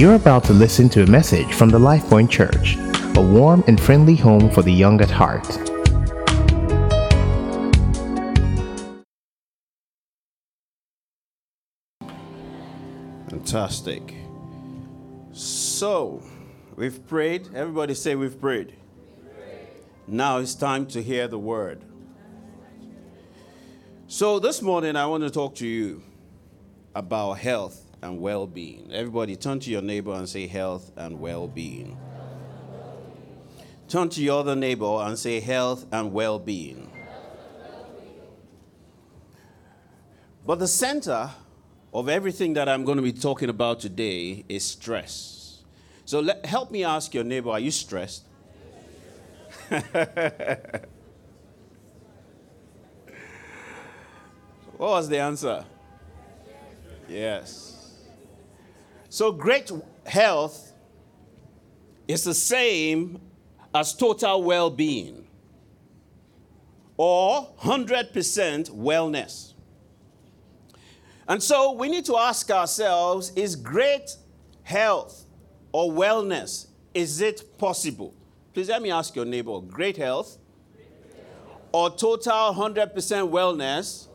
You're about to listen to a message from the LifePoint Church, a warm and friendly home for the young at heart. Fantastic. So, we've prayed. Everybody say we've prayed. Now it's time to hear the word. So, this morning I want to talk to you about health and well being. Everybody, turn to your neighbor and say health and well being. Turn to your other neighbor and say health and well being. But the center of everything that I'm going to be talking about today is stress. So help me ask your neighbor, are you stressed? what was the answer? Yes. So great health is the same as total well being or 100% wellness. And so we need to ask ourselves is great health or wellness is it possible? Please let me ask your neighbor great health or total 100% wellness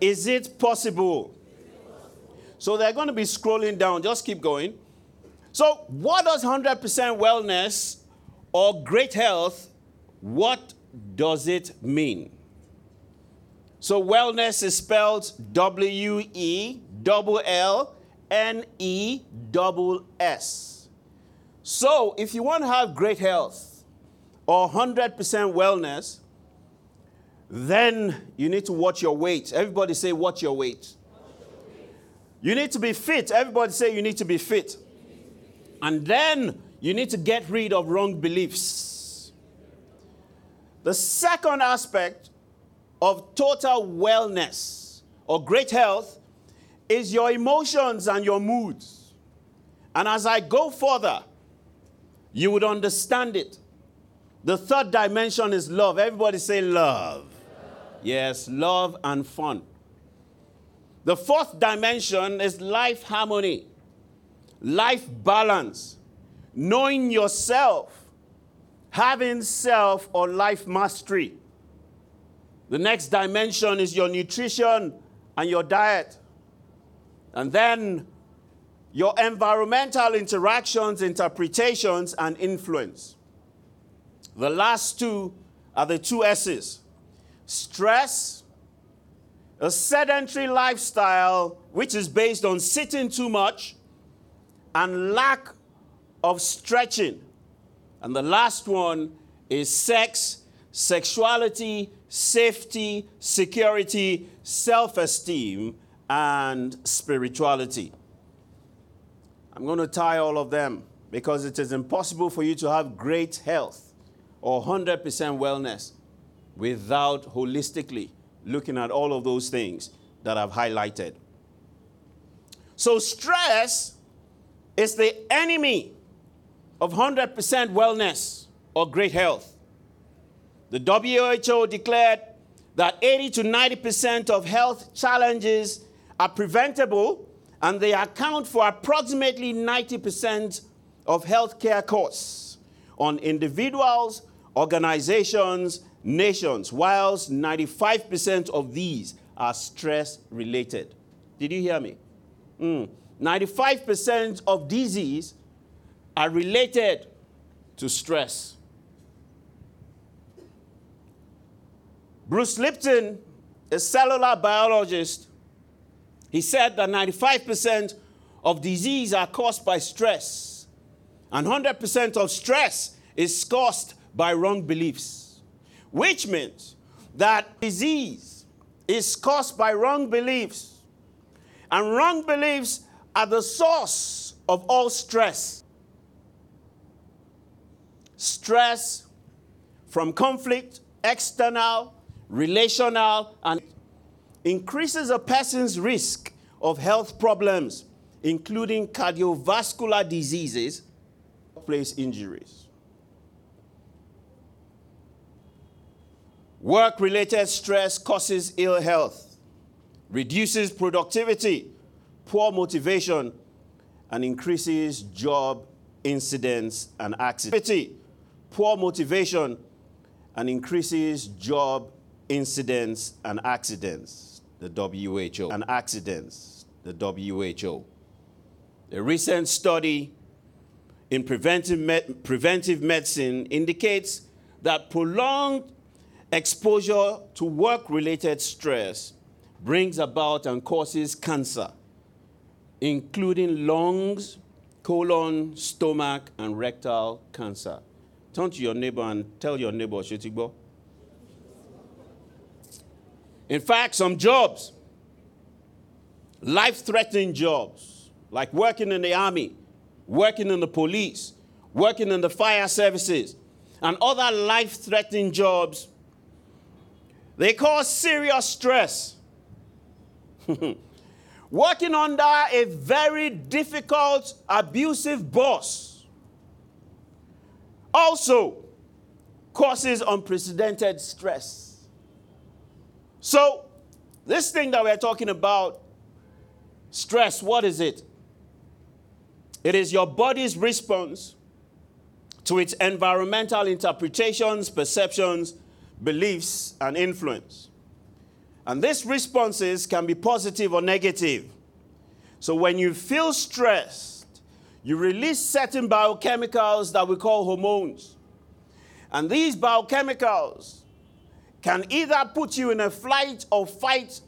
is it possible? So they're going to be scrolling down. Just keep going. So, what does 100% wellness or great health, what does it mean? So, wellness is spelled W E double L N E double S. So, if you want to have great health or 100% wellness, then you need to watch your weight. Everybody say, watch your weight. You need to be fit. Everybody say, you need to be fit. And then you need to get rid of wrong beliefs. The second aspect of total wellness or great health is your emotions and your moods. And as I go further, you would understand it. The third dimension is love. Everybody say love. Yes, love and fun. The fourth dimension is life harmony, life balance, knowing yourself, having self or life mastery. The next dimension is your nutrition and your diet. And then your environmental interactions, interpretations, and influence. The last two are the two S's stress, a sedentary lifestyle which is based on sitting too much, and lack of stretching. And the last one is sex, sexuality, safety, security, self esteem, and spirituality. I'm going to tie all of them because it is impossible for you to have great health or 100% wellness without holistically looking at all of those things that I've highlighted. So, stress is the enemy of 100% wellness or great health. The WHO declared that 80 to 90% of health challenges are preventable and they account for approximately 90% of healthcare costs on individuals, organizations, nations, whilst 95% of these are stress related. Did you hear me? Mm. 95% of disease are related to stress. Bruce Lipton, a cellular biologist, he said that 95% of disease are caused by stress, and 100% of stress is caused by wrong beliefs, which means that disease is caused by wrong beliefs, and wrong beliefs are the source of all stress. Stress from conflict, external, relational, and increases a person's risk of health problems, including cardiovascular diseases, place injuries. Work related stress causes ill health, reduces productivity, poor motivation, and increases job incidents and accidents. Poor motivation and increases job incidents and accidents, the WHO, and accidents, the WHO. A recent study in preventive, med- preventive medicine indicates that prolonged exposure to work related stress brings about and causes cancer, including lungs, colon, stomach, and rectal cancer. Turn to your neighbor and tell your neighbor, Shetigbo. In fact, some jobs, life threatening jobs, like working in the army, working in the police, working in the fire services, and other life threatening jobs, they cause serious stress. working under a very difficult, abusive boss also causes unprecedented stress. So, this thing that we're talking about, stress, what is it? It is your body's response to its environmental interpretations, perceptions, beliefs, and influence. And these responses can be positive or negative. So when you feel stressed, you release certain biochemicals that we call hormones. And these biochemicals can either put you in a flight or fight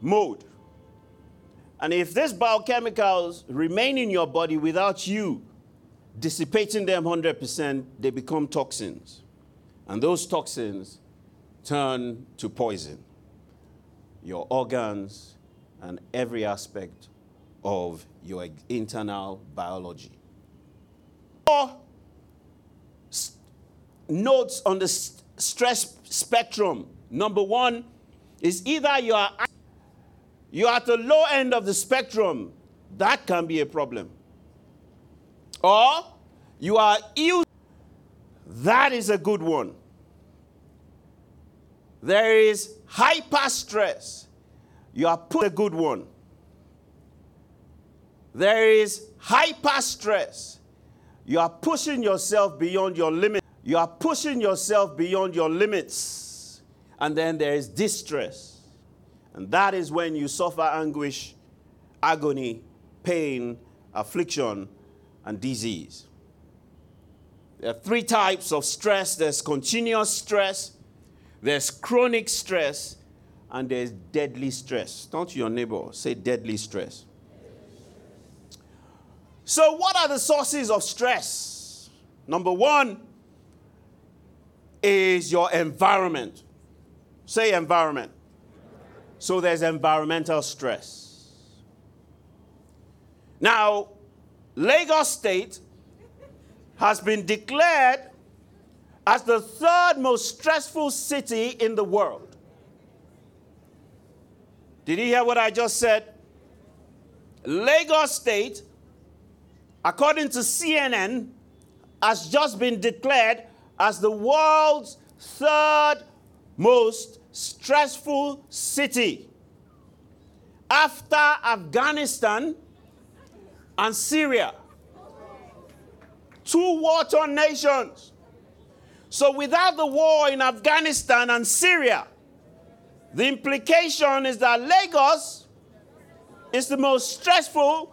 mode. And if these biochemicals remain in your body without you dissipating them 100%, they become toxins. And those toxins turn to poison your organs and every aspect of your internal biology. Four notes on the stress spectrum. Number one is either you are you're at the low end of the spectrum, that can be a problem. Or you are ill, that is a good one. There is hyper stress. You are put a good one. There is hyper stress. You are pushing yourself beyond your limit. You are pushing yourself beyond your limits. And then there is distress. And that is when you suffer anguish, agony, pain, affliction, and disease. There are three types of stress there's continuous stress, there's chronic stress, and there's deadly stress. Turn to your neighbor, say deadly stress. So, what are the sources of stress? Number one is your environment. Say environment. So there's environmental stress. Now, Lagos State has been declared as the third most stressful city in the world. Did you hear what I just said? Lagos State, according to CNN, has just been declared as the world's third most stressful city after Afghanistan and Syria. Two war torn nations. So, without the war in Afghanistan and Syria, the implication is that Lagos is the most stressful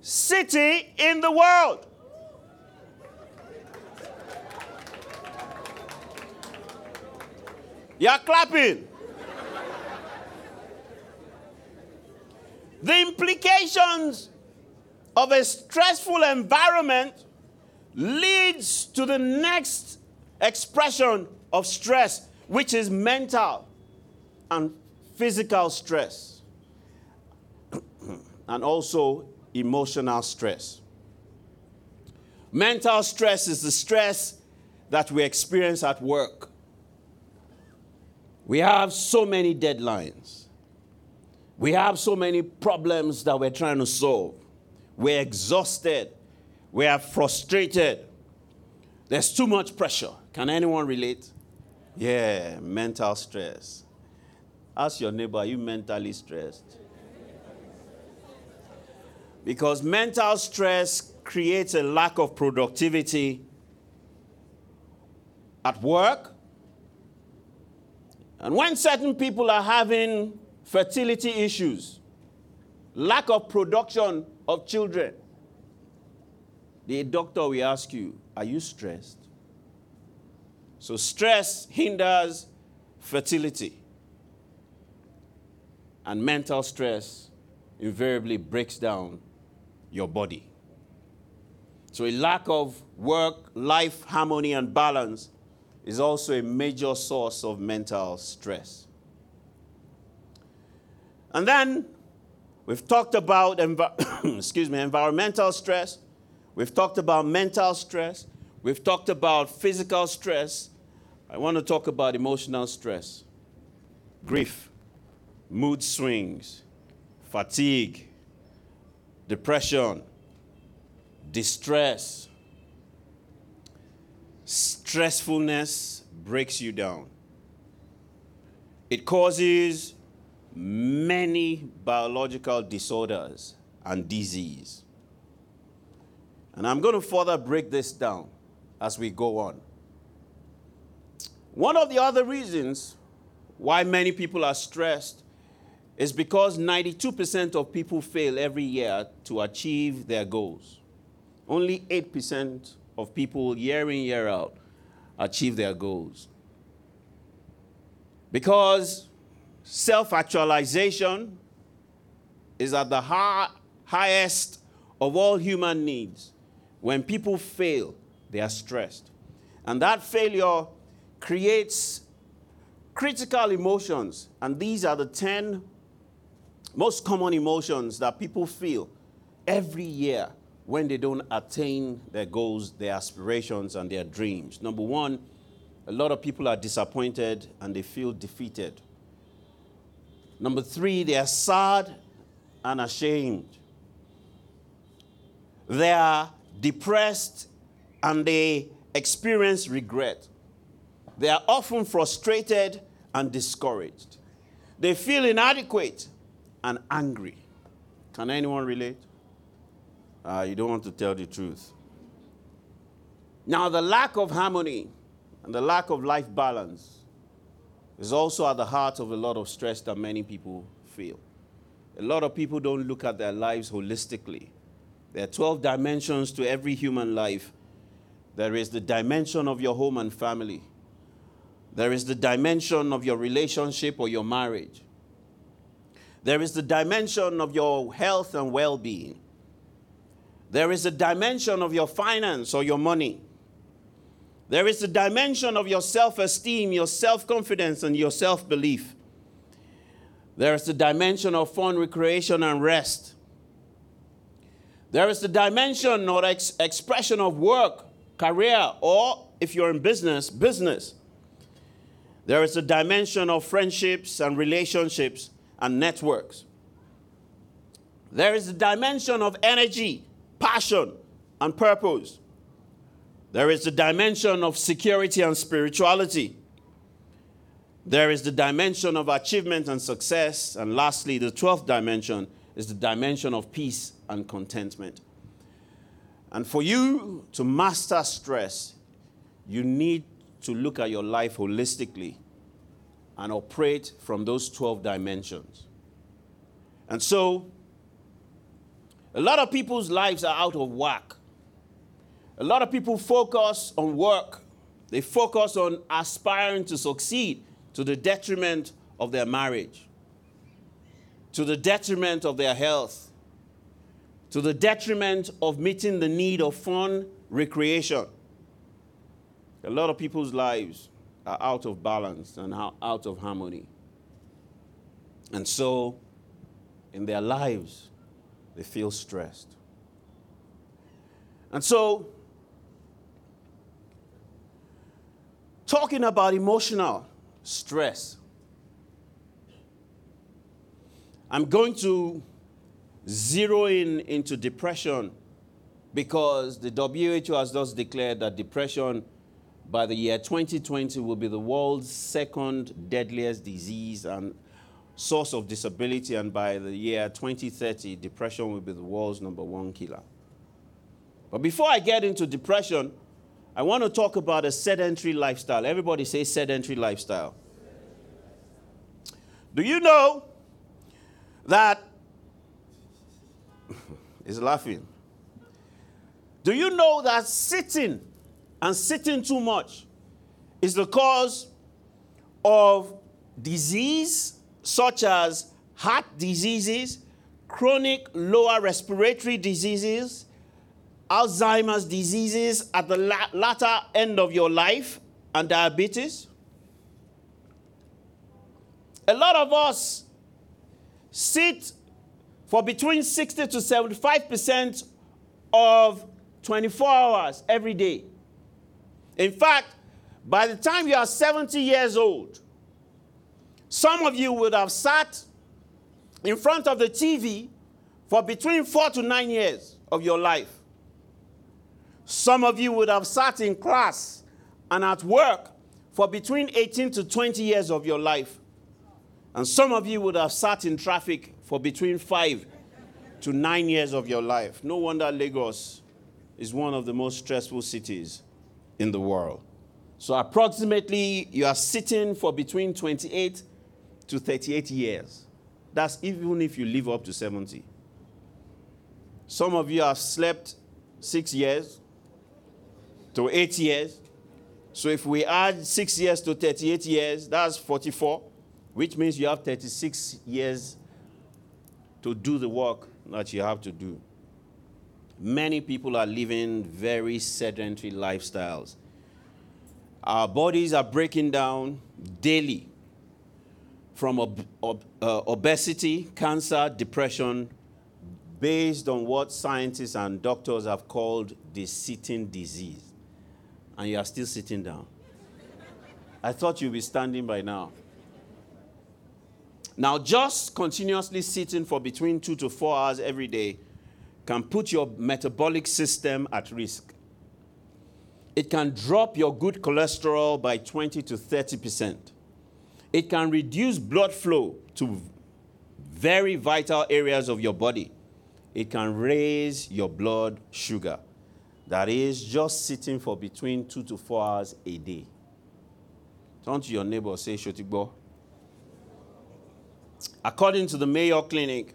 city in the world. You're clapping. the implications of a stressful environment leads to the next expression of stress, which is mental and physical stress, and also emotional stress. Mental stress is the stress that we experience at work we have so many deadlines. We have so many problems that we're trying to solve. We're exhausted. We are frustrated. There's too much pressure. Can anyone relate? Yeah, mental stress. Ask your neighbor, are you mentally stressed? Because mental stress creates a lack of productivity at work. And when certain people are having fertility issues, lack of production of children, the doctor will ask you, Are you stressed? So, stress hinders fertility. And mental stress invariably breaks down your body. So, a lack of work life harmony and balance is also a major source of mental stress. And then we've talked about env- excuse me, environmental stress, we've talked about mental stress, we've talked about physical stress. I want to talk about emotional stress, grief, mood swings, fatigue, depression, distress, stressfulness breaks you down. It causes many biological disorders and disease. And I'm going to further break this down as we go on. One of the other reasons why many people are stressed is because 92% of people fail every year to achieve their goals. Only 8% of people, year in, year out, achieve their goals. Because self actualization is at the high, highest of all human needs. When people fail, they are stressed. And that failure creates critical emotions. And these are the 10 most common emotions that people feel every year when they don't attain their goals, their aspirations, and their dreams. Number one, a lot of people are disappointed and they feel defeated. Number three, they are sad and ashamed. They are depressed and they experience regret. They are often frustrated and discouraged. They feel inadequate and angry. Can anyone relate? Uh, you don't want to tell the truth. Now, the lack of harmony and the lack of life balance is also at the heart of a lot of stress that many people feel. A lot of people don't look at their lives holistically. There are 12 dimensions to every human life. There is the dimension of your home and family. There is the dimension of your relationship or your marriage. There is the dimension of your health and well being. There is a dimension of your finance or your money. There is a dimension of your self esteem, your self confidence, and your self belief. There is the dimension of fun, recreation, and rest. There is the dimension or ex- expression of work, career, or if you're in business, business. There is a dimension of friendships and relationships and networks. There is a dimension of energy, passion, and purpose. There is the dimension of security and spirituality. There is the dimension of achievement and success. And lastly, the 12th dimension is the dimension of peace and contentment. And for you to master stress, you need to look at your life holistically and operate from those 12 dimensions. And so, a lot of people's lives are out of whack. A lot of people focus on work, they focus on aspiring to succeed to the detriment of their marriage, to the detriment of their health, to the detriment of meeting the need of fun, recreation. A lot of people's lives are out of balance and out of harmony. And so, in their lives, they feel stressed. And so, talking about emotional stress, I'm going to zero in into depression because the WHO has just declared that depression by the year 2020 will be the world's second deadliest disease and source of disability, and by the year 2030, depression will be the world's number one killer. But before I get into depression, I want to talk about a sedentary lifestyle. Everybody say sedentary lifestyle. Do you know that? Is laughing. Do you know that sitting and sitting too much is the cause of disease such as heart diseases, chronic lower respiratory diseases, Alzheimer's diseases at the latter end of your life, and diabetes? A lot of us sit for between 60 to 75% of 24 hours every day. In fact, by the time you are 70 years old, some of you would have sat in front of the TV for between four to nine years of your life. Some of you would have sat in class and at work for between 18 to 20 years of your life. And some of you would have sat in traffic for between five to nine years of your life. No wonder Lagos is one of the most stressful cities in the world. So, approximately, you are sitting for between 28 to 38 years. That's even if you live up to 70. Some of you have slept six years to eight years. So, if we add six years to 38 years, that's 44, which means you have 36 years to do the work that you have to do. Many people are living very sedentary lifestyles. Our bodies are breaking down daily from ob- ob- uh, obesity, cancer, depression, based on what scientists and doctors have called the sitting disease. And you are still sitting down. I thought you'd be standing by now. Now, just continuously sitting for between two to four hours every day can put your metabolic system at risk. It can drop your good cholesterol by 20 to 30%. It can reduce blood flow to very vital areas of your body. It can raise your blood sugar. That is just sitting for between two to four hours a day. Turn to your neighbor, say, Shotigbo. According to the Mayo Clinic,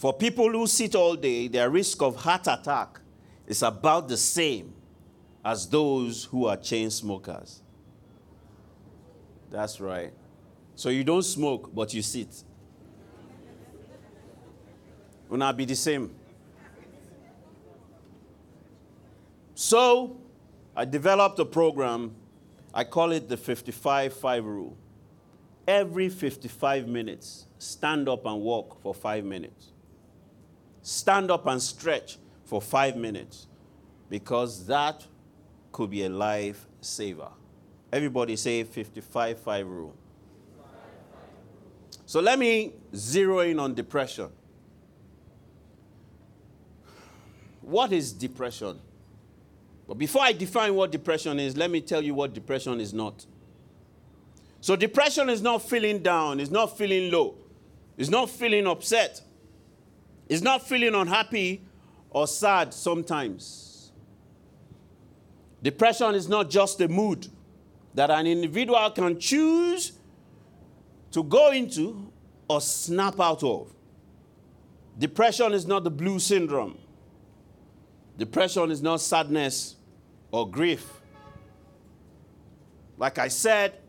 for people who sit all day, their risk of heart attack is about the same as those who are chain smokers. That's right. So you don't smoke, but you sit. Will not be the same. So I developed a program. I call it the 55 5 rule. Every 55 minutes, stand up and walk for five minutes. Stand up and stretch for five minutes because that could be a life saver. Everybody say 55 5 rule. So let me zero in on depression. What is depression? But before I define what depression is, let me tell you what depression is not. So, depression is not feeling down, it's not feeling low, it's not feeling upset, it's not feeling unhappy or sad sometimes. Depression is not just a mood that an individual can choose to go into or snap out of. Depression is not the blue syndrome. Depression is not sadness or grief. Like I said,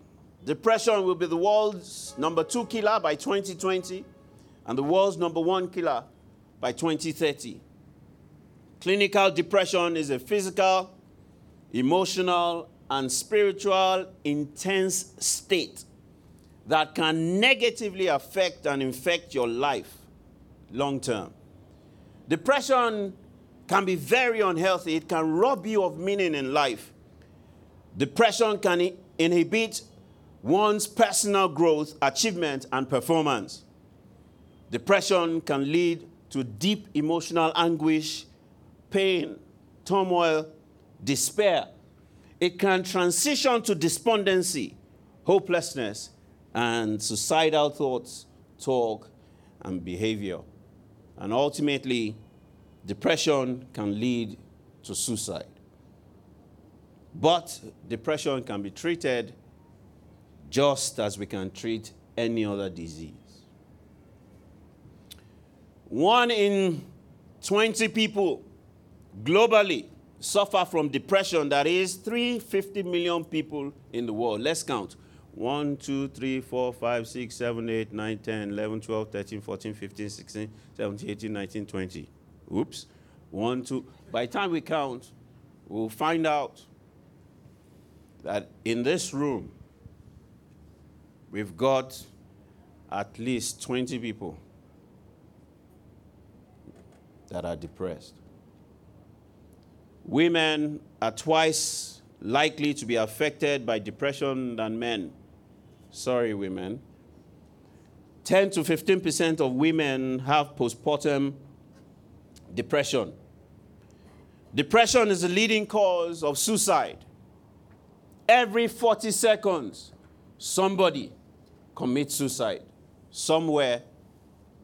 depression will be the world's number two killer by 2020 and the world's number one killer by 2030. Clinical depression is a physical, emotional, and spiritual intense state that can negatively affect and infect your life long term. Depression can be very unhealthy, it can rob you of meaning in life. Depression can inhibit one's personal growth, achievement, and performance. Depression can lead to deep emotional anguish, pain, turmoil, despair. It can transition to despondency, hopelessness, and suicidal thoughts talk, and behavior. And ultimately, depression can lead to suicide. But depression can be treated just as we can treat any other disease. One in 20 people globally suffer from depression. That is 350 million people in the world. Let's count. 1, 2, 3, 4, 5, 6, 7, 8, 9, 10, 11, 12, 13, 14, 15, 16, 17, 18, 19, 20. Oops. 1, 2. By the time we count, we'll find out that in this room, we've got at least 20 people that are depressed. Women are twice likely to be affected by depression than men. Sorry, women. 10 to 15% of women have postpartum depression. Depression is the leading cause of suicide. Every 40 seconds, somebody commits suicide somewhere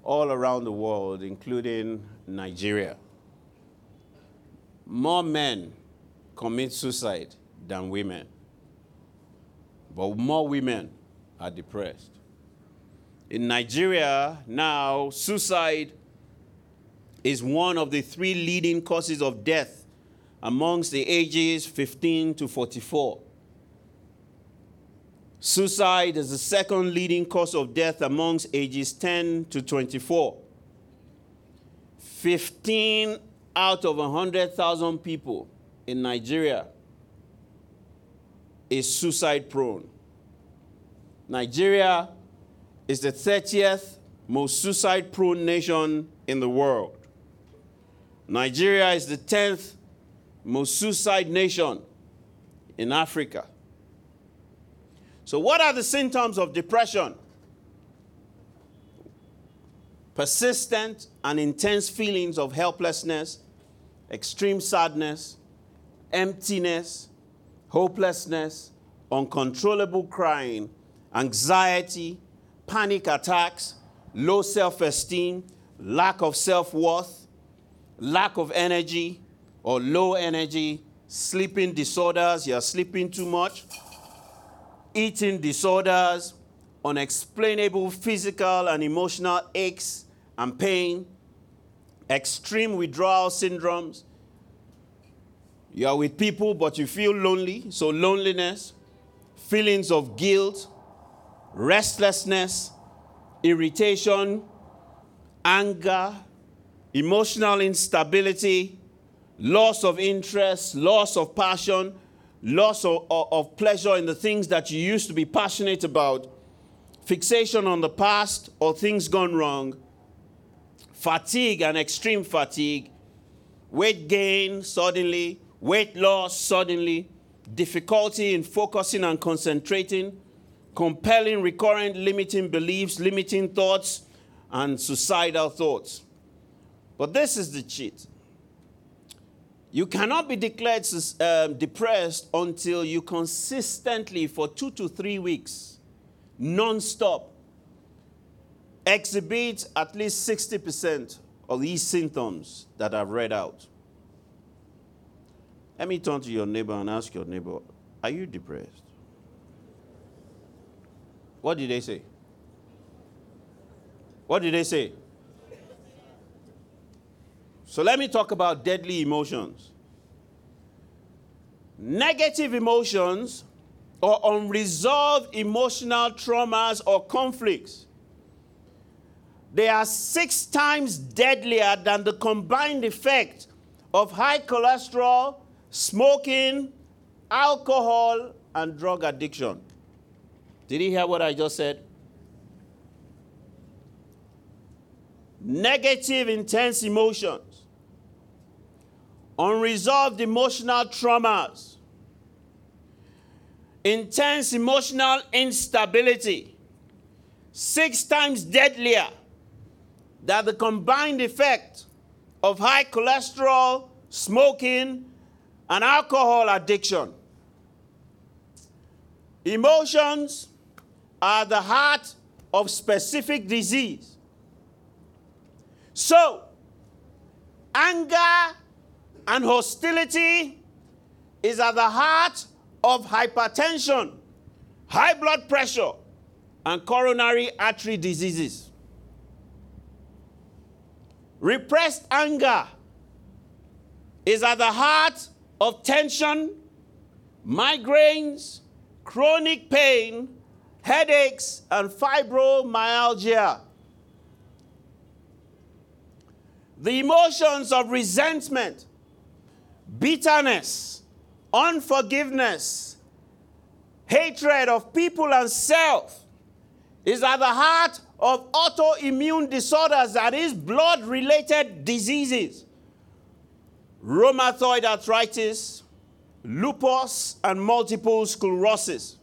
all around the world, including Nigeria. More men commit suicide than women, but more women are depressed. In Nigeria, now, suicide is one of the three leading causes of death amongst the ages 15 to 44. Suicide is the second leading cause of death amongst ages 10 to 24. 15 out of 100,000 people in Nigeria is suicide prone. Nigeria is the 30th most suicide prone nation in the world. Nigeria is the 10th most suicide nation in Africa. So, what are the symptoms of depression? Persistent and intense feelings of helplessness, extreme sadness, emptiness, hopelessness, uncontrollable crying, anxiety, panic attacks, low self esteem, lack of self worth, lack of energy or low energy, sleeping disorders, you're sleeping too much, eating disorders, unexplainable physical and emotional aches and pain, extreme withdrawal syndromes. You are with people, but you feel lonely, so loneliness, feelings of guilt, restlessness, irritation, anger, emotional instability, loss of interest, loss of passion, loss of, of, of, pleasure in the things that you used to be passionate about, fixation on the past or things gone wrong, fatigue and extreme fatigue, weight gain suddenly, weight loss suddenly, difficulty in focusing and concentrating, compelling recurrent limiting beliefs, limiting thoughts, and suicidal thoughts. But this is the cheat. You cannot be declared uh, depressed until you consistently, for two to three weeks, non stop, exhibit at least 60% of these symptoms that I've read out. Let me turn to your neighbor and ask your neighbor, Are you depressed? What did they say? What did they say? So let me talk about deadly emotions. Negative emotions or unresolved emotional traumas or conflicts. They are six times deadlier than the combined effect of high cholesterol, smoking, alcohol, and drug addiction. Did you hear what I just said? Negative, intense emotions, unresolved emotional traumas, intense emotional instability, six times deadlier than the combined effect of high cholesterol, smoking, and alcohol addiction. Emotions are the heart of specific disease. So, anger and hostility is at the heart of hypertension, high blood pressure, and coronary artery diseases. Repressed anger is at the heart of tension, migraines, chronic pain, headaches, and fibromyalgia. The emotions of resentment, bitterness, unforgiveness, hatred of people and self is at the heart of autoimmune disorders, that is, blood related diseases, rheumatoid arthritis, lupus, and multiple sclerosis.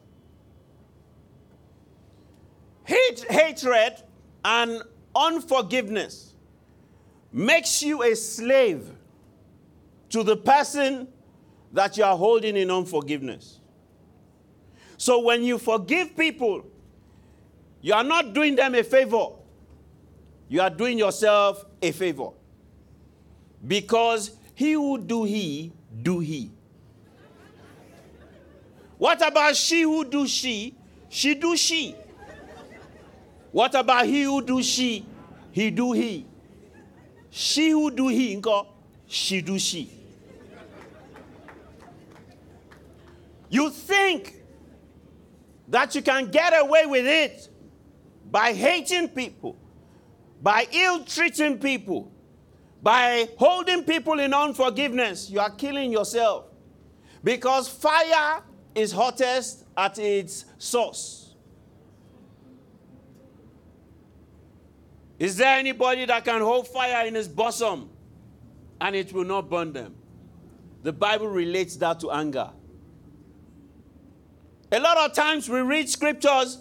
Hate, hatred and unforgiveness makes you a slave to the person that you are holding in unforgiveness. So when you forgive people, you are not doing them a favor. You are doing yourself a favor. Because he who do he, do he. What about she who do she, she do she. What about he who do she, he do he. She who do he, she do she. You think that you can get away with it by hating people, by ill treating people, by holding people in unforgiveness. You are killing yourself because fire is hottest at its source. Is there anybody that can hold fire in his bosom and it will not burn them? The Bible relates that to anger. A lot of times we read scriptures,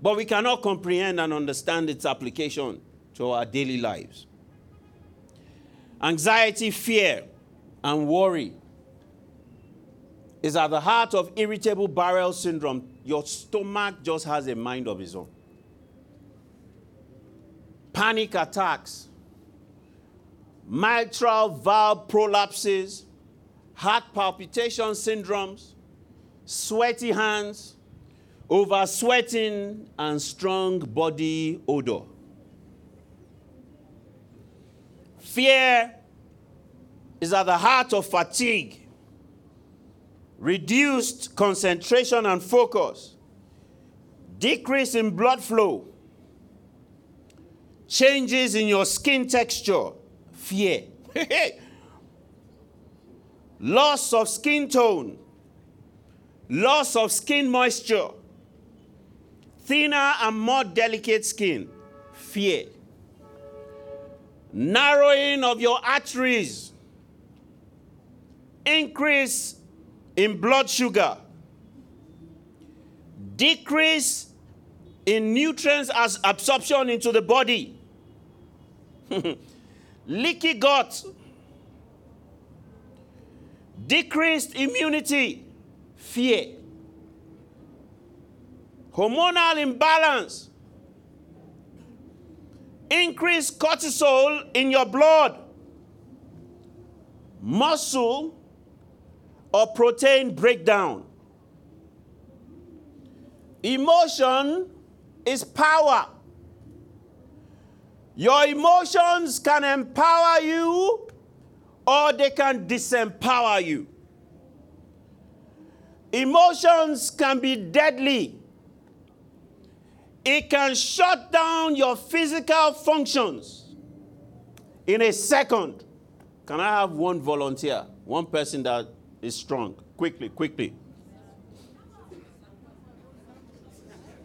but we cannot comprehend and understand its application to our daily lives. Anxiety, fear, and worry is at the heart of irritable bowel syndrome. Your stomach just has a mind of its own. Panic attacks, mitral valve prolapses, heart palpitation syndromes, sweaty hands, over sweating, and strong body odor. Fear is at the heart of fatigue, reduced concentration and focus, decrease in blood flow, changes in your skin texture, fear, loss of skin tone, loss of skin moisture, thinner and more delicate skin, fear, narrowing of your arteries, increase in blood sugar, decrease in nutrients as absorption into the body, leaky gut, decreased immunity, fear, hormonal imbalance, increased cortisol in your blood, muscle or protein breakdown. Emotion is power. Your emotions can empower you or they can disempower you. Emotions can be deadly. It can shut down your physical functions in a second. Can I have one volunteer? One person that is strong. Quickly, quickly.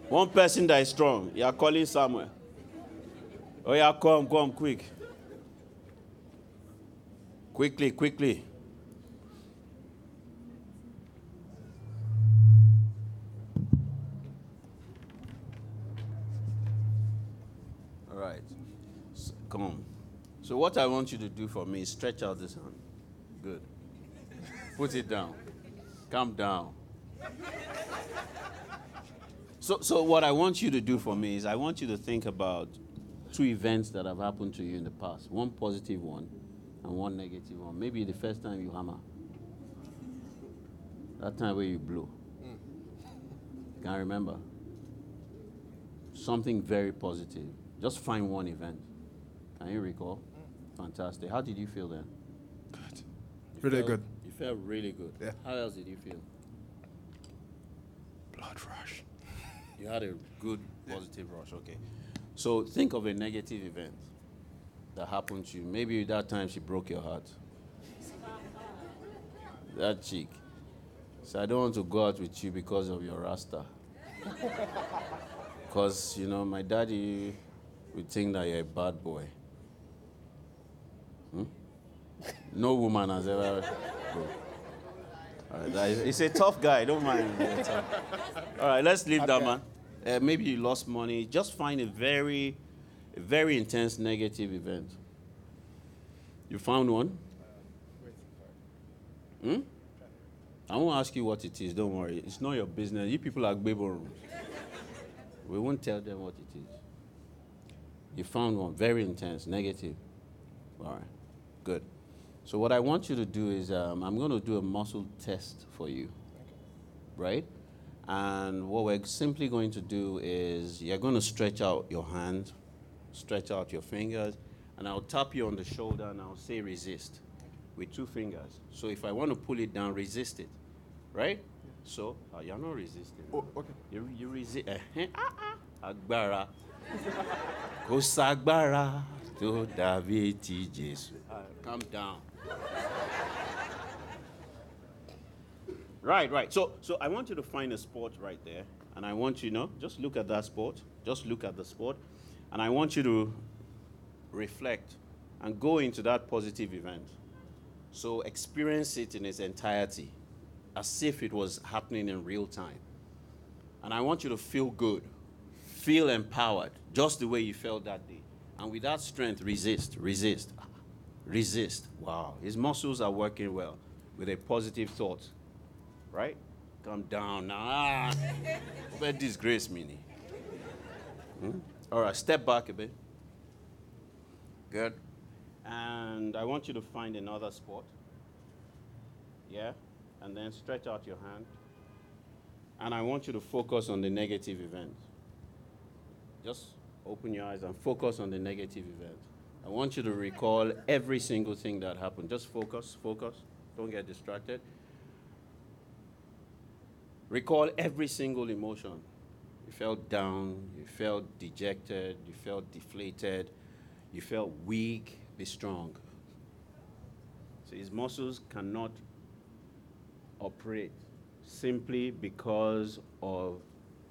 One person that is strong. You are calling somewhere. Oh, yeah, come, come, quick. Quickly, quickly. Come. So, what I want you to do for me is stretch out this hand. Good. Put it down. Calm down. So, so what I want you to do for me is I want you to think about two events that have happened to you in the past. One positive one and one negative one. Maybe the first time you hammer. That time where you blew. Can't remember. Something very positive. Just find one event. Can you recall? Fantastic. How did you feel then? Good. You Really felt- good. You felt really good. Yeah. How else did you feel? Blood rush. You had a good positive rush. Okay. So think of a negative event that happened to you. Maybe that time she broke your heart. that chick. So I don't want to go out with you because of your rasta. Because, you know, my daddy would think that you're a bad boy. Hmm? No woman has ever. All right, that is- he's a tough guy, don't mind him. All right, let's leave that man. Uh, maybe you lost money. Just find a very, a very intense negative event. You found one? Hmm? I won't ask you what it is. Don't worry. It's not your business. You people are Gbebo We won't tell them what it is. You found one very intense, negative. All right, good. So what I want you to do is um, I'm going to do a muscle test for you, right? And what we're simply going to do is you're going to stretch out your hand, stretch out your fingers, and I'll tap you on the shoulder and I'll say resist with two fingers. So if I want to pull it down, resist it, right? So uh, you're not resisting. Oh, okay. You, you resist. Uh, ah, ah, agbára. Kò ságbára tó dàbí ti Jésù. Calm down. Right, right. So, so I want you to find a sport right there, and I want you, you know, just look at that sport. Just look at the sport, and I want you to reflect and go into that positive event. So experience it in its entirety, as if it was happening in real time. And I want you to feel good, feel empowered, just the way you felt that day. And with that strength, resist, resist, resist. Wow, his muscles are working well with a positive thought. Right? Come down now. Ah, but disgrace me. Hmm? All right, step back a bit. Good. And I want you to find another spot. Yeah? And then stretch out your hand. And I want you to focus on the negative event. Just open your eyes and focus on the negative event. I want you to recall every single thing that happened. Just focus, focus. Don't get distracted. Recall every single emotion. You felt down, you felt dejected, you felt deflated, you felt weak. Be strong. So his muscles cannot operate simply because of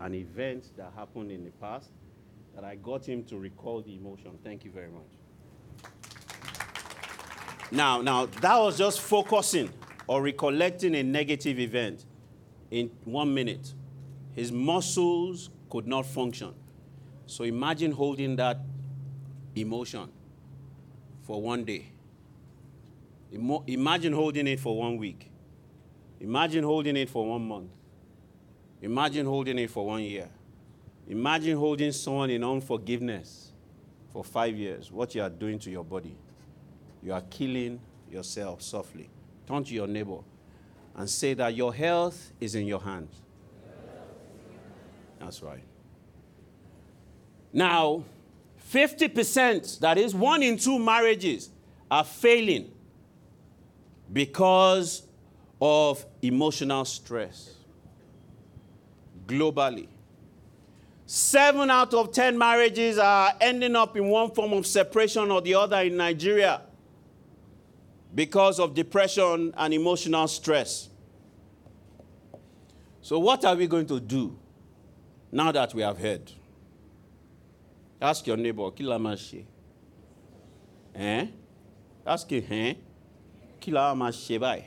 an event that happened in the past that I got him to recall the emotion. Thank you very much. Now, now that was just focusing or recollecting a negative event in one minute. His muscles could not function. So imagine holding that emotion for one day. Imo- imagine holding it for one week. Imagine holding it for one month. Imagine holding it for one year. Imagine holding someone in unforgiveness for five years. What you are doing to your body. You are killing yourself softly. Turn to your neighbor and say that your health is in your hands. That's right. Now, 50%, that is one in two marriages, are failing because of emotional stress globally. Seven out of 10 marriages are ending up in one form of separation or the other in Nigeria because of depression and emotional stress. So, what are we going to do now that we have heard? Ask your neighbor, Kilamashi. Eh? Ask him, eh? Kilamashi.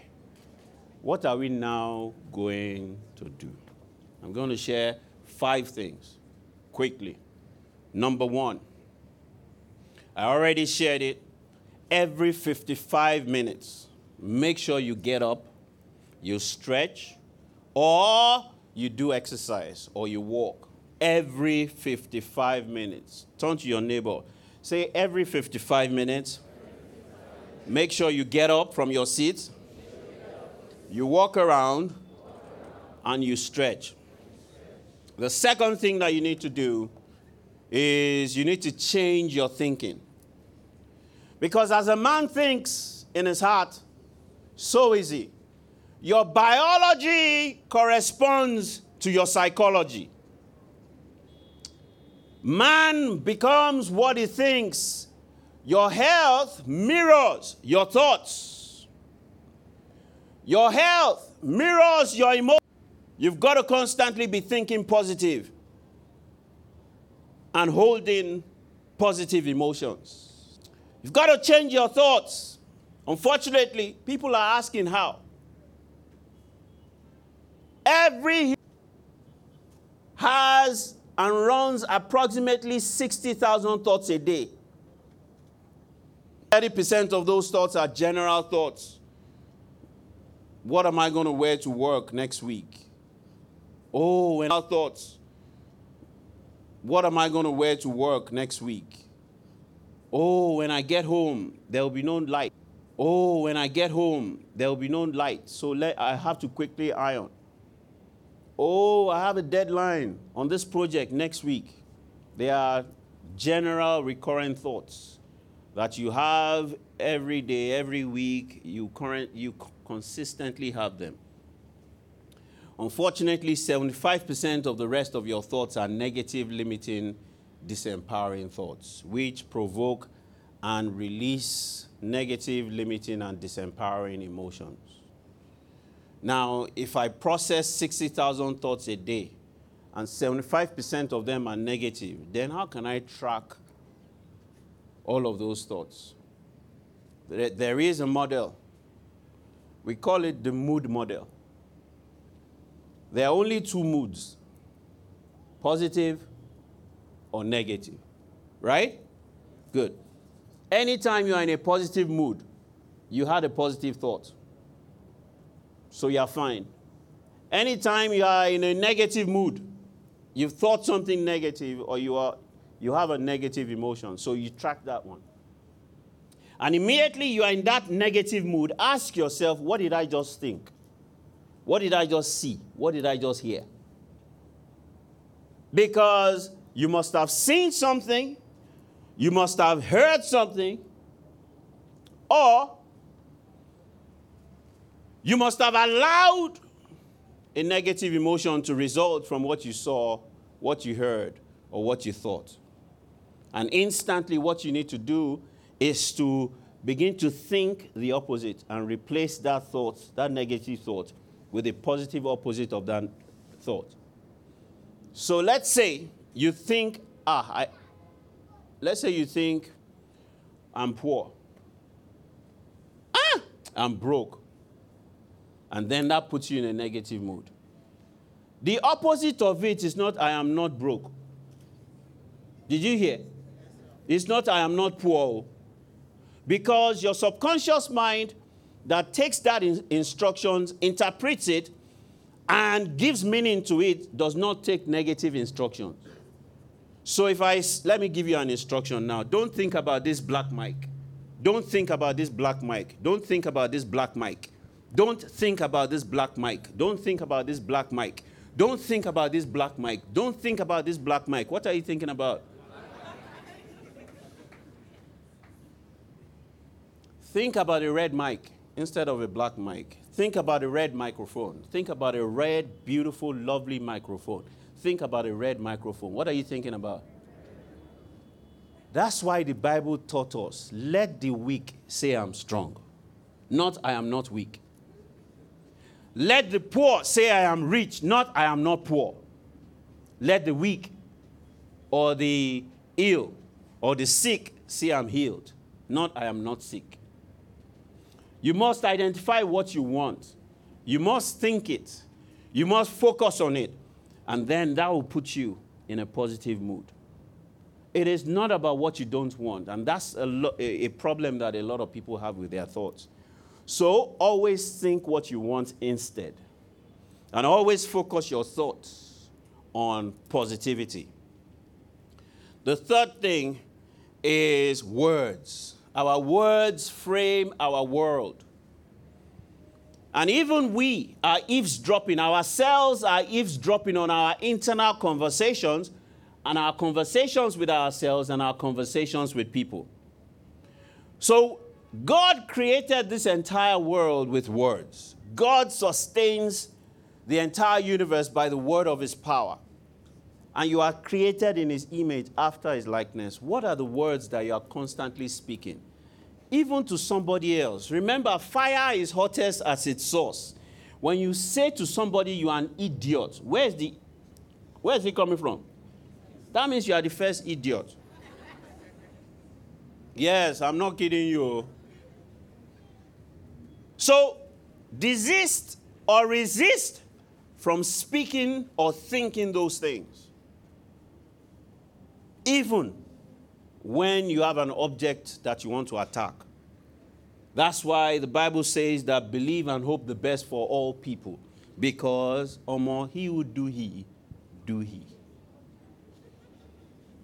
What are we now going to do? I'm going to share five things quickly. Number one, I already shared it. Every 55 minutes, make sure you get up, you stretch, or you do exercise, or you walk. every 55 minutes. Turn to your neighbor. Say every 55 minutes. Make sure you get up from your seat. You walk around and you stretch. The second thing that you need to do is you need to change your thinking. Because as a man thinks in his heart, so is he. Your biology corresponds to your psychology. Man becomes what he thinks. Your health mirrors your thoughts. Your health mirrors your emotions. You've got to constantly be thinking positive and holding positive emotions. You've got to change your thoughts. Unfortunately, people are asking how. Every has and runs approximately 60,000 thoughts a day. 30% of those thoughts are general thoughts. What am I going to wear to work next week? Oh, and our thoughts. What am I going to wear to work next week? Oh, when I get home, there will be no light. Oh, when I get home, there will be no light. So let, I have to quickly iron. Oh, I have a deadline on this project next week. They are general recurrent thoughts that you have every day, every week. You, current, you consistently have them. Unfortunately, 75% of the rest of your thoughts are negative, limiting, disempowering thoughts, which provoke and release negative, limiting, and disempowering emotions. Now, if I process 60,000 thoughts a day and 75% of them are negative, then how can I track all of those thoughts? There is a model. We call it the mood model. There are only two moods positive or negative. Right? Good. Anytime you are in a positive mood, you had a positive thought so you're fine. Anytime you are in a negative mood, you've thought something negative or you, are, you have a negative emotion, so you track that one. And immediately you are in that negative mood, ask yourself, what did I just think? What did I just see? What did I just hear? Because you must have seen something, you must have heard something, or you must have allowed a negative emotion to result from what you saw, what you heard, or what you thought. And instantly, what you need to do is to begin to think the opposite and replace that thought, that negative thought, with a positive opposite of that thought. So let's say you think, ah, I, let's say you think, I'm poor. Ah, I'm broke and then that puts you in a negative mood. The opposite of it is not, I am not broke. Did you hear? It's not, I am not poor. Because your subconscious mind that takes that in- instructions, interprets it, and gives meaning to it does not take negative instructions. So if I let me give you an instruction now. Don't think about this black mic. Don't think about this black mic. Don't think about this black mic. Don't think about this black mic. Don't think about this black mic. Don't think about this black mic. Don't think about this black mic. What are you thinking about? think about a red mic instead of a black mic. Think about a red microphone. Think about a red, beautiful, lovely microphone. Think about a red microphone. What are you thinking about? That's why the Bible taught us let the weak say I'm strong, not I am not weak. Let the poor say, I am rich, not I am not poor. Let the weak or the ill or the sick say, I'm healed, not I am not sick. You must identify what you want. You must think it. You must focus on it. And then that will put you in a positive mood. It is not about what you don't want. And that's a, lo- a problem that a lot of people have with their thoughts. So always think what you want instead. And always focus your thoughts on positivity. The third thing is words. Our words frame our world. And even we are eavesdropping, ourselves are eavesdropping on our internal conversations and our conversations with ourselves and our conversations with people. So, God created this entire world with words. God sustains the entire universe by the word of his power. And you are created in his image after his likeness. What are the words that you are constantly speaking? Even to somebody else. Remember, fire is hottest at its source. When you say to somebody you are an idiot, where's the where is it coming from? That means you are the first idiot. Yes, I'm not kidding you. So, desist or resist from speaking or thinking those things. Even when you have an object that you want to attack. That's why the Bible says that believe and hope the best for all people. Because, Omo, he would do he, do he.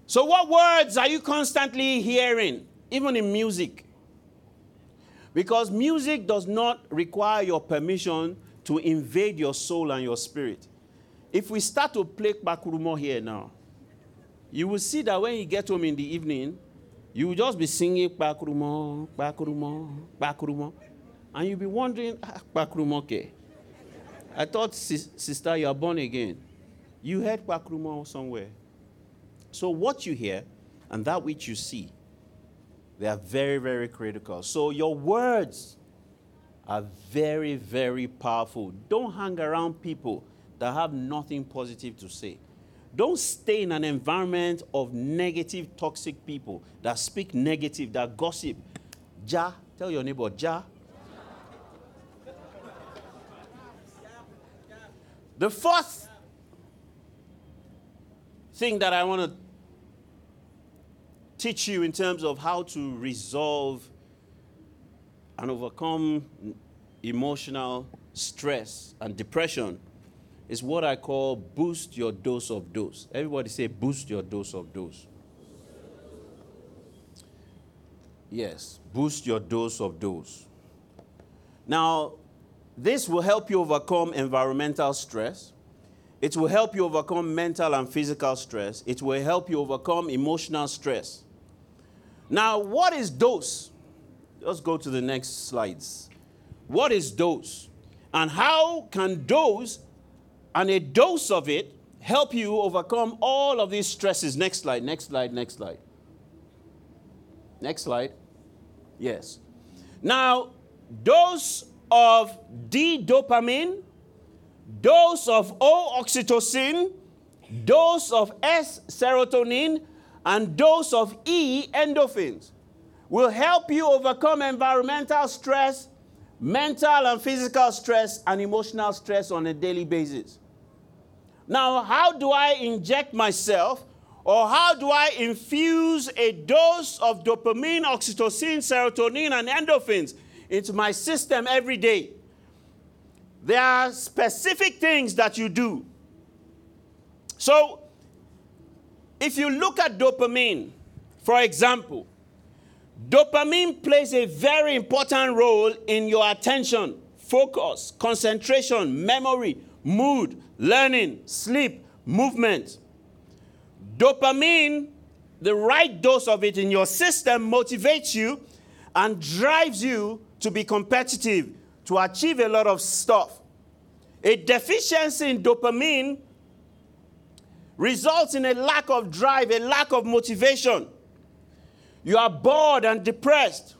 So, what words are you constantly hearing, even in music? Because music does not require your permission to invade your soul and your spirit. If we start to play Bakurumo here now, you will see that when you get home in the evening, you will just be singing Bakurumo, Bakurumo, Bakurumo, and you'll be wondering, ah, okay. I thought, sister, you are born again. You heard Bakurumo somewhere. So, what you hear and that which you see, they are very, very critical. So, your words are very, very powerful. Don't hang around people that have nothing positive to say. Don't stay in an environment of negative, toxic people that speak negative, that gossip. Ja, tell your neighbor, Ja. The fourth thing that I want to teach you in terms of how to resolve and overcome emotional stress and depression is what I call boost your dose of dose. Everybody say boost your dose of dose. Yes, boost your dose of dose. Now, this will help you overcome environmental stress it will help you overcome mental and physical stress. It will help you overcome emotional stress. Now, what is dose? Let's go to the next slides. What is dose? And how can dose and a dose of it help you overcome all of these stresses? Next slide, next slide, next slide. Next slide. Yes. Now, dose of D dopamine dose of O oxytocin, dose of S serotonin, and dose of E endorphins will help you overcome environmental stress, mental and physical stress, and emotional stress on a daily basis. Now, how do I inject myself or how do I infuse a dose of dopamine, oxytocin, serotonin, and endorphins into my system every day? There are specific things that you do. So, if you look at dopamine, for example, dopamine plays a very important role in your attention, focus, concentration, memory, mood, learning, sleep, movement. Dopamine, the right dose of it in your system, motivates you and drives you to be competitive, to achieve a lot of stuff. A deficiency in dopamine results in a lack of drive, a lack of motivation. You are bored and depressed.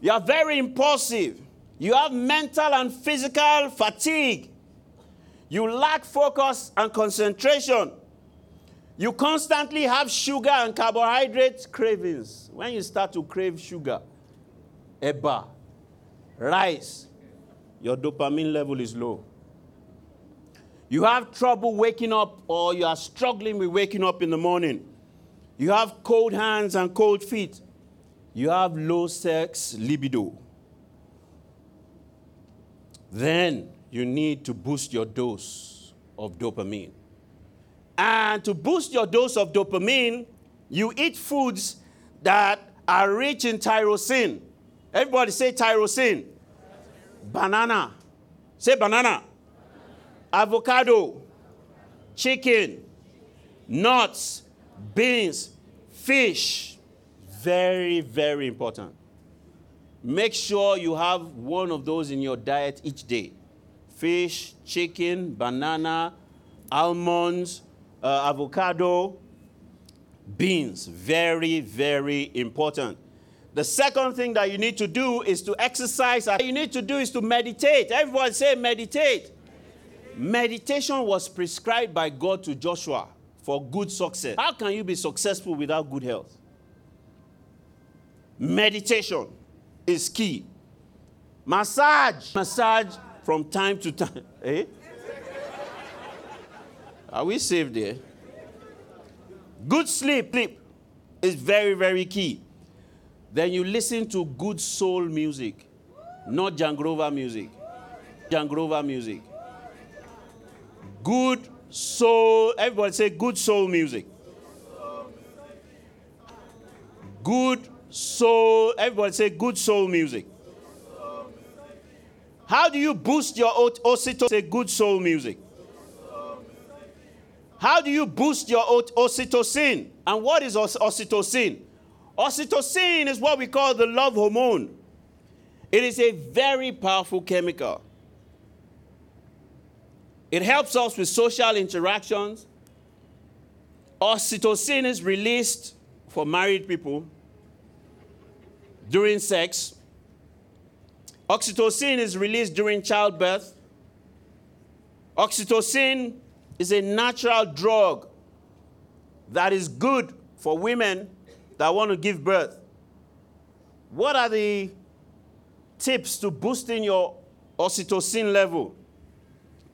You are very impulsive. You have mental and physical fatigue. You lack focus and concentration. You constantly have sugar and carbohydrate cravings. When you start to crave sugar, eba, rice, your dopamine level is low. You have trouble waking up, or you are struggling with waking up in the morning. You have cold hands and cold feet. You have low sex libido. Then you need to boost your dose of dopamine. And to boost your dose of dopamine, you eat foods that are rich in tyrosine. Everybody say tyrosine. Banana. Say banana. Avocado. Chicken. Nuts. Beans. Fish. Very, very important. Make sure you have one of those in your diet each day fish, chicken, banana, almonds, uh, avocado, beans. Very, very important. The second thing that you need to do is to exercise. You need to do is to meditate. Everyone say meditate. Meditation was prescribed by God to Joshua for good success. How can you be successful without good health? Meditation is key. Massage. Massage from time to time. Eh? Are we saved there? Good sleep, sleep is very, very key. Then you listen to good soul music, not Jangrova music. Jangrova music. Good soul, everybody say good soul music. Good soul, everybody say good soul music. How do you boost your oxytocin? Say good soul music. How do you boost your oxytocin? And what is oxytocin? Oxytocin is what we call the love hormone. It is a very powerful chemical. It helps us with social interactions. Oxytocin is released for married people during sex. Oxytocin is released during childbirth. Oxytocin is a natural drug that is good for women that want to give birth. What are the tips to boosting your oxytocin level?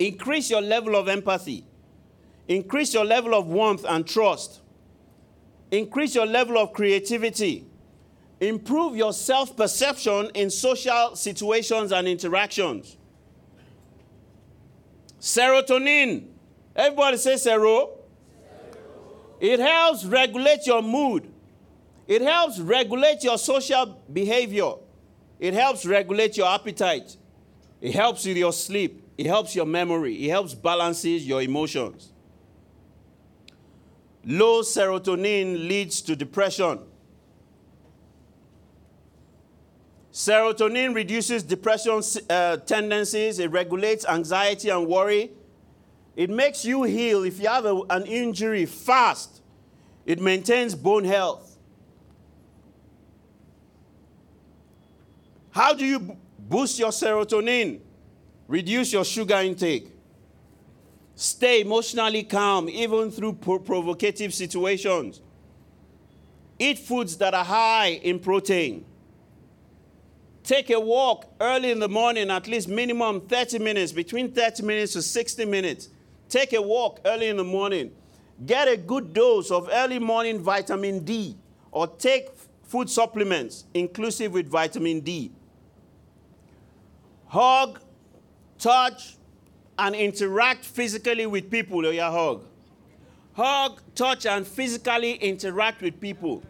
Increase your level of empathy. Increase your level of warmth and trust. Increase your level of creativity. Improve your self perception in social situations and interactions. Serotonin Everybody say sero. It helps regulate your mood. It helps regulate your social behavior. It helps regulate your appetite. It helps with your sleep. It helps your memory. It helps balances your emotions. Low serotonin leads to depression. Serotonin reduces depression uh, tendencies. It regulates anxiety and worry. It makes you heal if you have a, an injury fast. It maintains bone health. How do you boost your serotonin? Reduce your sugar intake. Stay emotionally calm even through provocative situations. Eat foods that are high in protein. Take a walk early in the morning, at least minimum 30 minutes, between 30 minutes to 60 minutes. Take a walk early in the morning. Get a good dose of early morning vitamin D or take food supplements inclusive with vitamin D. Hug, touch, and interact physically with people. Oh, yeah, hug. Hug, touch, and physically interact with people.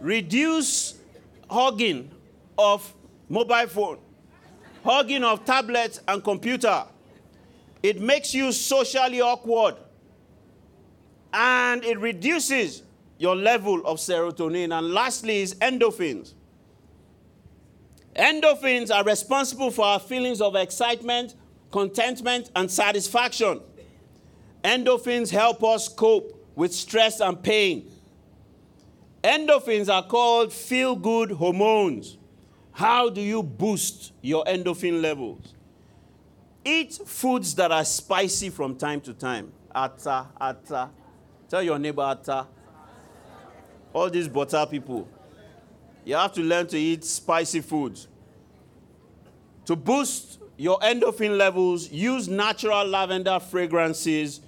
Reduce hugging of mobile phone, hugging of tablets and computer it makes you socially awkward. And it reduces your level of serotonin. And lastly, is endorphins. Endorphins are responsible for our feelings of excitement, contentment, and satisfaction. Endorphins help us cope with stress and pain. Endorphins are called feel good hormones. How do you boost your endorphin levels? Eat foods that are spicy from time to time. Ata, ata. Tell your neighbor ata. All these butter people. You have to learn to eat spicy foods. To boost your endorphin levels, use natural lavender fragrances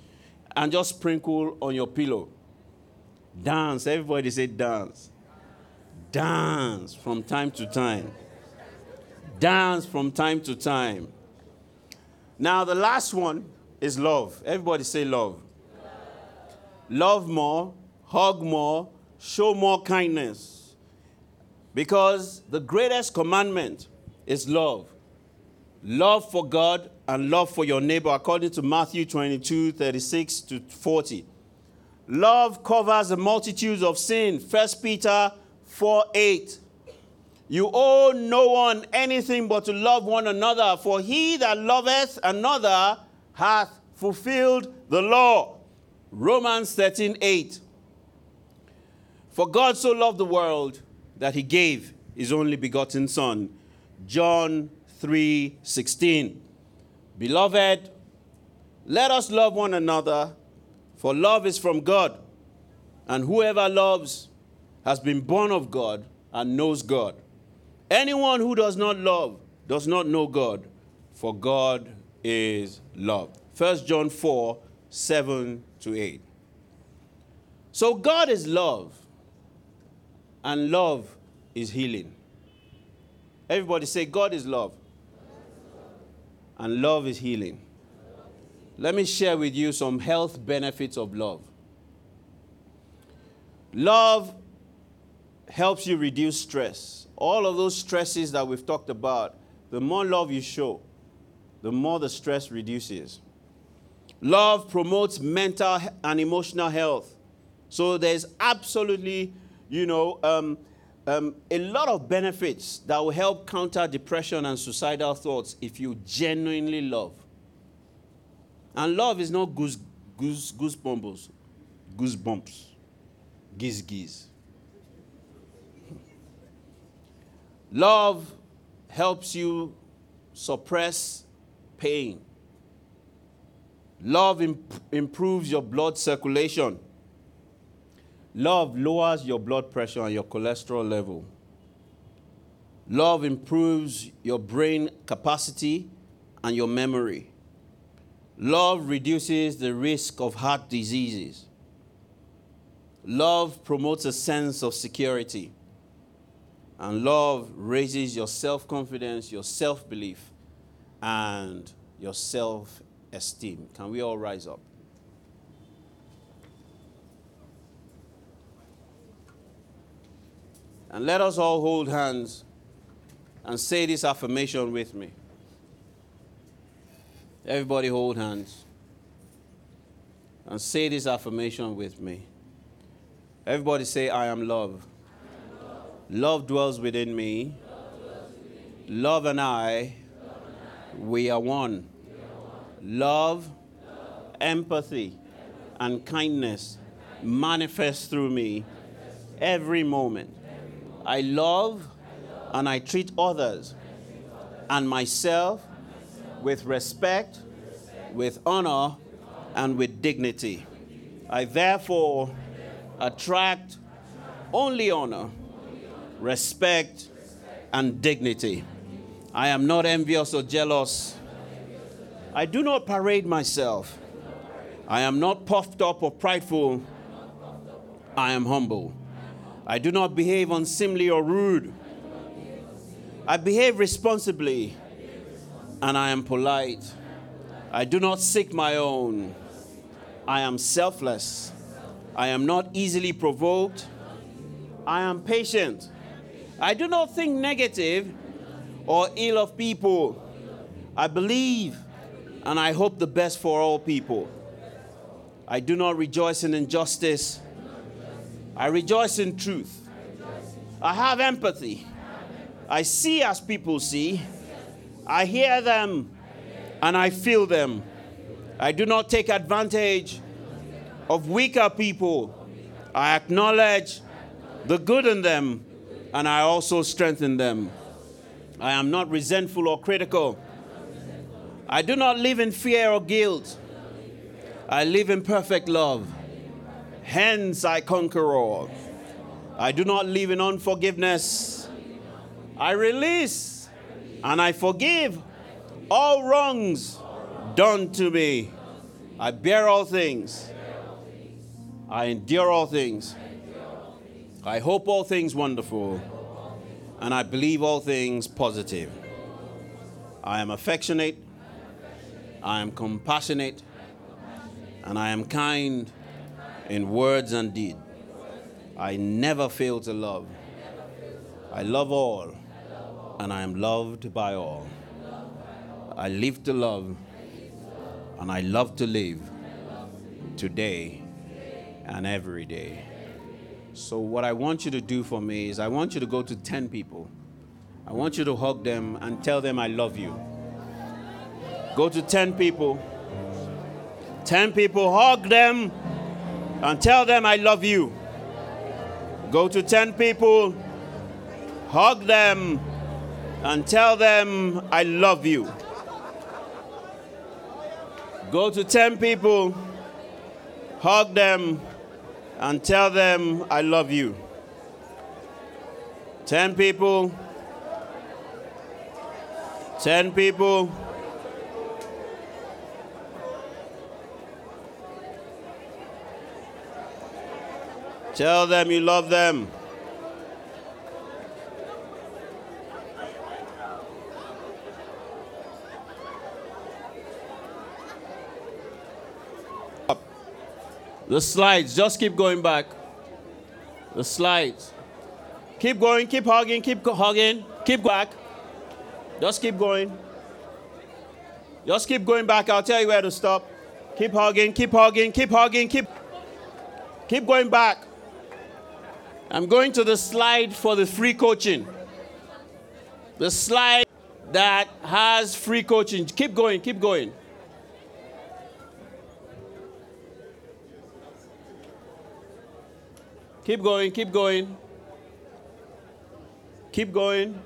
and just sprinkle on your pillow. Dance. Everybody say dance. Dance from time to time. Dance from time to time. Now, the last one is love. Everybody say love. love. more, hug more, show more kindness. Because the greatest commandment is love. Love for God and love for your neighbor, according to Matthew 22 36 to 40. Love covers a multitude of sin. 1 Peter 4 8. You owe no one anything but to love one another, for he that loveth another hath fulfilled the law. Romans 13 8. For God so loved the world that he gave his only begotten Son. John 3 16. Beloved, let us love one another for love is from God, and whoever loves has been born of God and knows God. Anyone who does not love does not know God, for God is love. 1 John 4 7 to 8. So God is love, and love is healing. Everybody say, God is love, and love is healing. Let me share with you some health benefits of love. Love helps you reduce stress. All of those stresses that we've talked about, the more love you show, the more the stress reduces. Love promotes mental and emotional health. So there's absolutely, you know, um, um, a lot of benefits that will help counter depression and suicidal thoughts if you genuinely love. And love is not goose, goose, goosebumps, goosebumps, giz giz. Love helps you suppress pain. Love imp- improves your blood circulation. Love lowers your blood pressure and your cholesterol level. Love improves your brain capacity and your memory. Love reduces the risk of heart diseases. Love promotes a sense of security. And love raises your self confidence, your self belief, and your self esteem. Can we all rise up? And let us all hold hands and say this affirmation with me. Everybody hold hands. And say this affirmation with me. Everybody say, I am love. Love dwells within me. Love and I, we are one. Love, empathy, and kindness manifest through me every moment. I love and I treat others and myself with respect, with honor, and with dignity. I therefore attract only honor, respect, and dignity. I am not envious or jealous. I do not parade myself. I am not puffed up or prideful. I am humble. I do not behave unseemly or rude. I behave responsibly and I am polite. I do not seek my own. I am selfless. I am not easily provoked. I am patient. I do not think negative or ill of people. I believe and I hope the best for all people. I do not rejoice in injustice. I rejoice in truth. I have empathy. I see as people see. I hear them and I feel them. I do not take advantage of weaker people. I acknowledge the good in them and I also strengthen them. I am not resentful or critical. I do not live in fear or guilt. I live in perfect love. Hence I conquer all. I do not live in unforgiveness. I release and I forgive all wrongs done to me. I bear all things. I endure all things. I hope all things wonderful. And I believe all things positive. I am affectionate. I am compassionate. And I am kind in words and deed. I never fail to love. I love all, and I am loved by all. I live to love, and I love to live today and every day. So, what I want you to do for me is I want you to go to 10 people. I want you to hug them and tell them I love you. Go to 10 people. 10 people, hug them and tell them I love you. Go to 10 people, hug them, and tell them I love you. Go to 10 people, hug them, and tell them I love you. 10 people, 10 people. Tell them you love them. The slides, just keep going back. The slides. Keep going, keep hugging, keep hugging, keep back. Just keep going. Just keep going back. I'll tell you where to stop. Keep hugging, keep hugging, keep hugging, keep keep going back. I'm going to the slide for the free coaching. The slide that has free coaching. Keep going, keep going. Keep going, keep going. Keep going.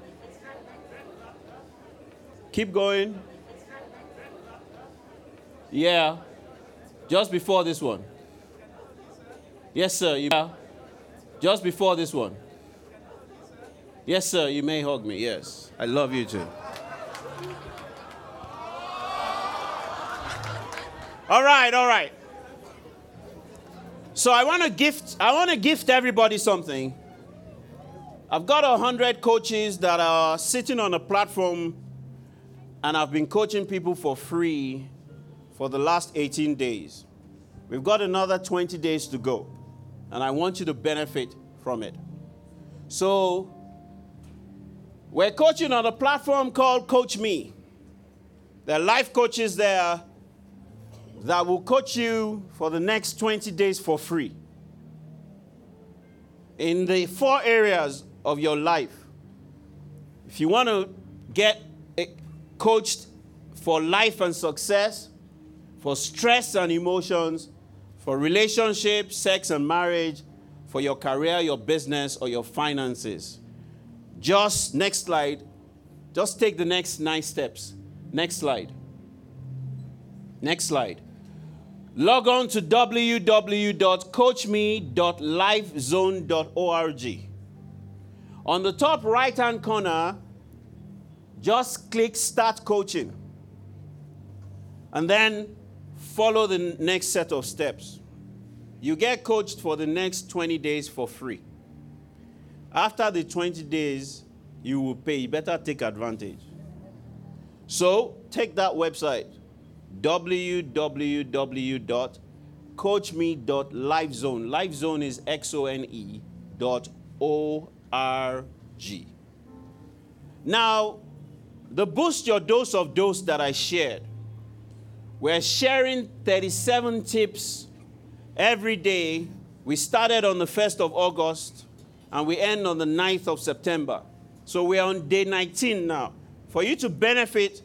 Keep going. Yeah. Just before this one. Yes, sir. Yeah. Just before this one. Yes, sir. You may hug me. Yes. I love you too. All right, all right. So I want to gift I want to gift everybody something. I've got a hundred coaches that are sitting on a platform and I've been coaching people for free for the last 18 days. We've got another 20 days to go, and I want you to benefit from it. So, we're coaching on a platform called Coach Me. There are life coaches there that will coach you for the next 20 days for free in the four areas of your life. If you want to get eh, coached for life and success, for stress and emotions, for relationships, sex and marriage, for your career, your business, or your finances. Just next slide. Just take the next nine steps. Next slide. Next slide. Log on to www.coachme.lifezone.org. On the top right hand corner, just click Start Coaching. And then follow the next set of steps. You get coached for the next 20 days for free. After the 20 days, you will pay. You better take advantage. So take that website www.coachme.lifezone. Lifezone is X O N E dot O R G. Now, the boost your dose of dose that I shared, we're sharing 37 tips every day. We started on the 1st of August and we end on the 9th of September. So we're on day 19 now. For you to benefit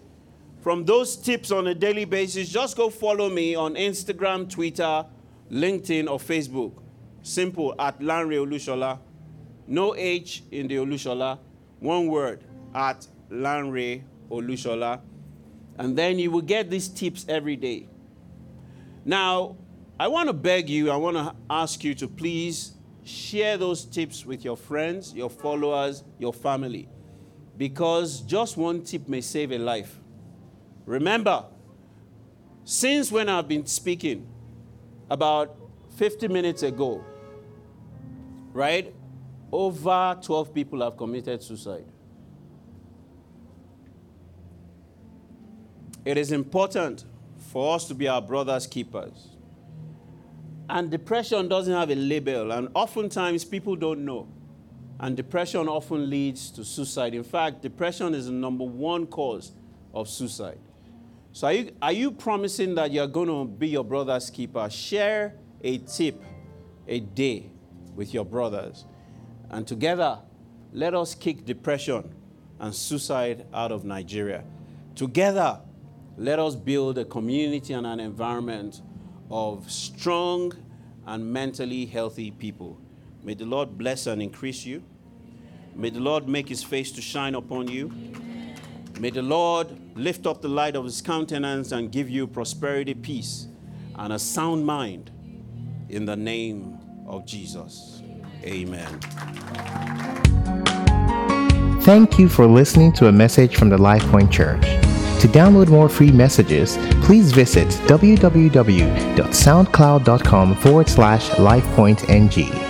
from those tips on a daily basis, just go follow me on Instagram, Twitter, LinkedIn, or Facebook. Simple at Lanre Olusola. No H in the Olusola. One word at Lanre Olusola. And then you will get these tips every day. Now, I want to beg you, I want to ask you to please share those tips with your friends, your followers, your family. Because just one tip may save a life. Remember, since when I've been speaking about 50 minutes ago, right? Over 12 people have committed suicide. It is important for us to be our brother's keepers. And depression doesn't have a label, and oftentimes people don't know. And depression often leads to suicide. In fact, depression is the number one cause of suicide. So, are you, are you promising that you're going to be your brother's keeper? Share a tip a day with your brothers. And together, let us kick depression and suicide out of Nigeria. Together, let us build a community and an environment of strong and mentally healthy people. May the Lord bless and increase you. May the Lord make his face to shine upon you. May the Lord lift up the light of his countenance and give you prosperity, peace, and a sound mind in the name of Jesus. Amen. Thank you for listening to a message from the LifePoint Church. To download more free messages, please visit www.soundcloud.com forward slash LifePointNG.